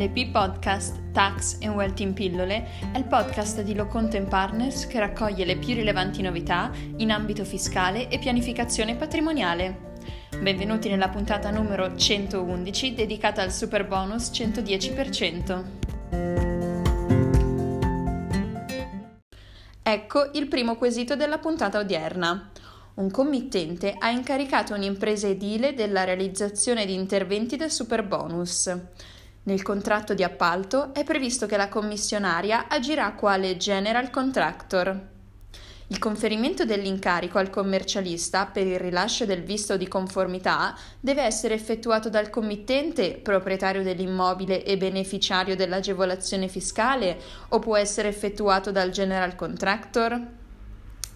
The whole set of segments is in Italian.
LP Podcast Tax and Wealth in pillole è il podcast di Locontent Partners che raccoglie le più rilevanti novità in ambito fiscale e pianificazione patrimoniale. Benvenuti nella puntata numero 111 dedicata al super bonus 110%. Ecco il primo quesito della puntata odierna. Un committente ha incaricato un'impresa edile della realizzazione di interventi del super bonus. Nel contratto di appalto è previsto che la commissionaria agirà quale general contractor. Il conferimento dell'incarico al commercialista per il rilascio del visto di conformità deve essere effettuato dal committente, proprietario dell'immobile e beneficiario dell'agevolazione fiscale, o può essere effettuato dal general contractor?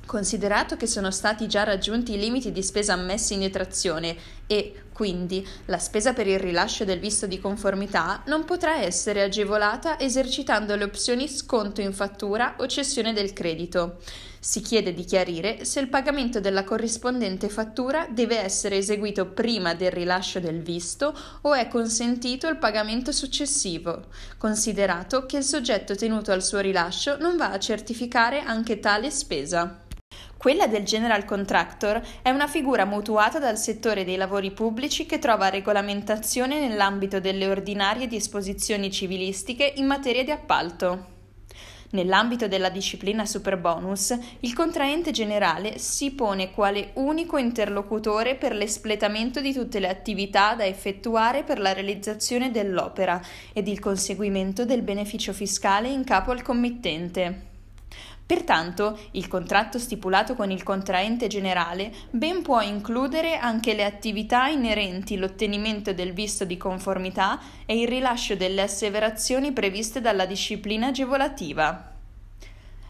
Considerato che sono stati già raggiunti i limiti di spesa ammessi in detrazione e, quindi, la spesa per il rilascio del visto di conformità non potrà essere agevolata esercitando le opzioni sconto in fattura o cessione del credito. Si chiede di chiarire se il pagamento della corrispondente fattura deve essere eseguito prima del rilascio del visto o è consentito il pagamento successivo, considerato che il soggetto tenuto al suo rilascio non va a certificare anche tale spesa. Quella del general contractor è una figura mutuata dal settore dei lavori pubblici che trova regolamentazione nell'ambito delle ordinarie disposizioni civilistiche in materia di appalto. Nell'ambito della disciplina superbonus, il contraente generale si pone quale unico interlocutore per l'espletamento di tutte le attività da effettuare per la realizzazione dell'opera ed il conseguimento del beneficio fiscale in capo al committente. Pertanto, il contratto stipulato con il contraente generale ben può includere anche le attività inerenti l'ottenimento del visto di conformità e il rilascio delle asseverazioni previste dalla disciplina agevolativa.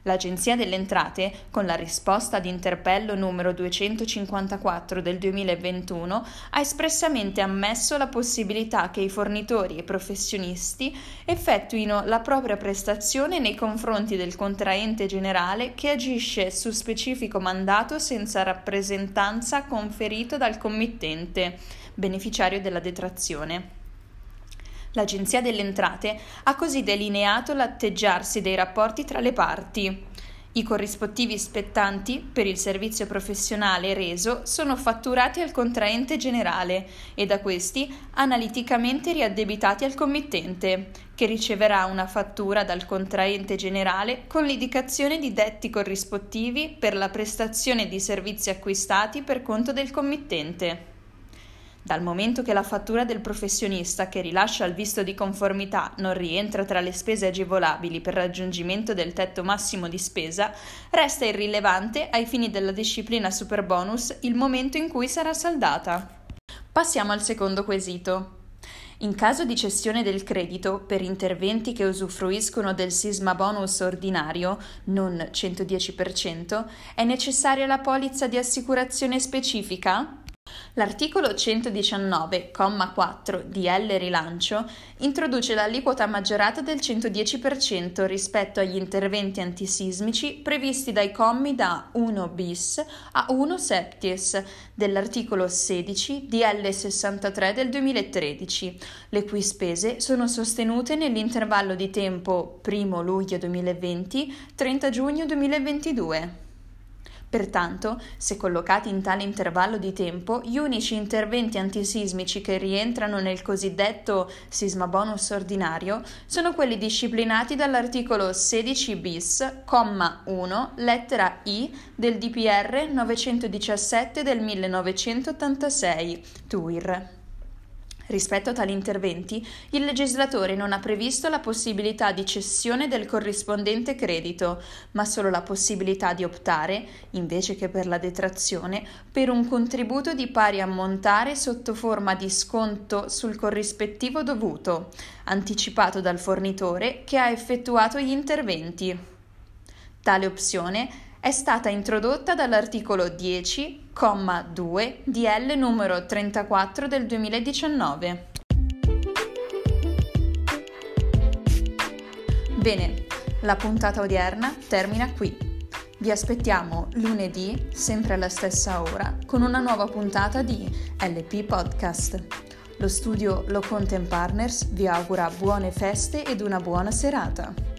L'Agenzia delle Entrate, con la risposta ad interpello numero 254 del 2021, ha espressamente ammesso la possibilità che i fornitori e professionisti effettuino la propria prestazione nei confronti del contraente generale che agisce su specifico mandato senza rappresentanza conferito dal committente, beneficiario della detrazione. L'Agenzia delle Entrate ha così delineato l'atteggiarsi dei rapporti tra le parti. I corrispettivi spettanti per il servizio professionale reso sono fatturati al contraente generale e da questi analiticamente riaddebitati al committente, che riceverà una fattura dal contraente generale con l'indicazione di detti corrispettivi per la prestazione di servizi acquistati per conto del committente. Dal momento che la fattura del professionista che rilascia il visto di conformità non rientra tra le spese agevolabili per raggiungimento del tetto massimo di spesa, resta irrilevante ai fini della disciplina superbonus il momento in cui sarà saldata. Passiamo al secondo quesito. In caso di cessione del credito per interventi che usufruiscono del sisma bonus ordinario, non 110%, è necessaria la polizza di assicurazione specifica? L'articolo 119,4 di L Rilancio introduce l'aliquota maggiorata del 110% rispetto agli interventi antisismici previsti dai commi da 1 bis a 1 septies dell'articolo 16 di L 63 del 2013, le cui spese sono sostenute nell'intervallo di tempo 1 luglio 2020-30 giugno 2022. Pertanto, se collocati in tale intervallo di tempo, gli unici interventi antisismici che rientrano nel cosiddetto sisma bonus ordinario sono quelli disciplinati dall'articolo 16 bis, comma 1, lettera I del DPR 917 del 1986, TUIR. Rispetto a tali interventi, il legislatore non ha previsto la possibilità di cessione del corrispondente credito, ma solo la possibilità di optare, invece che per la detrazione, per un contributo di pari ammontare sotto forma di sconto sul corrispettivo dovuto, anticipato dal fornitore che ha effettuato gli interventi. Tale opzione è stata introdotta dall'articolo 10,2 di L numero 34 del 2019. Bene, la puntata odierna termina qui. Vi aspettiamo lunedì, sempre alla stessa ora, con una nuova puntata di LP Podcast. Lo studio Lo Content Partners vi augura buone feste ed una buona serata.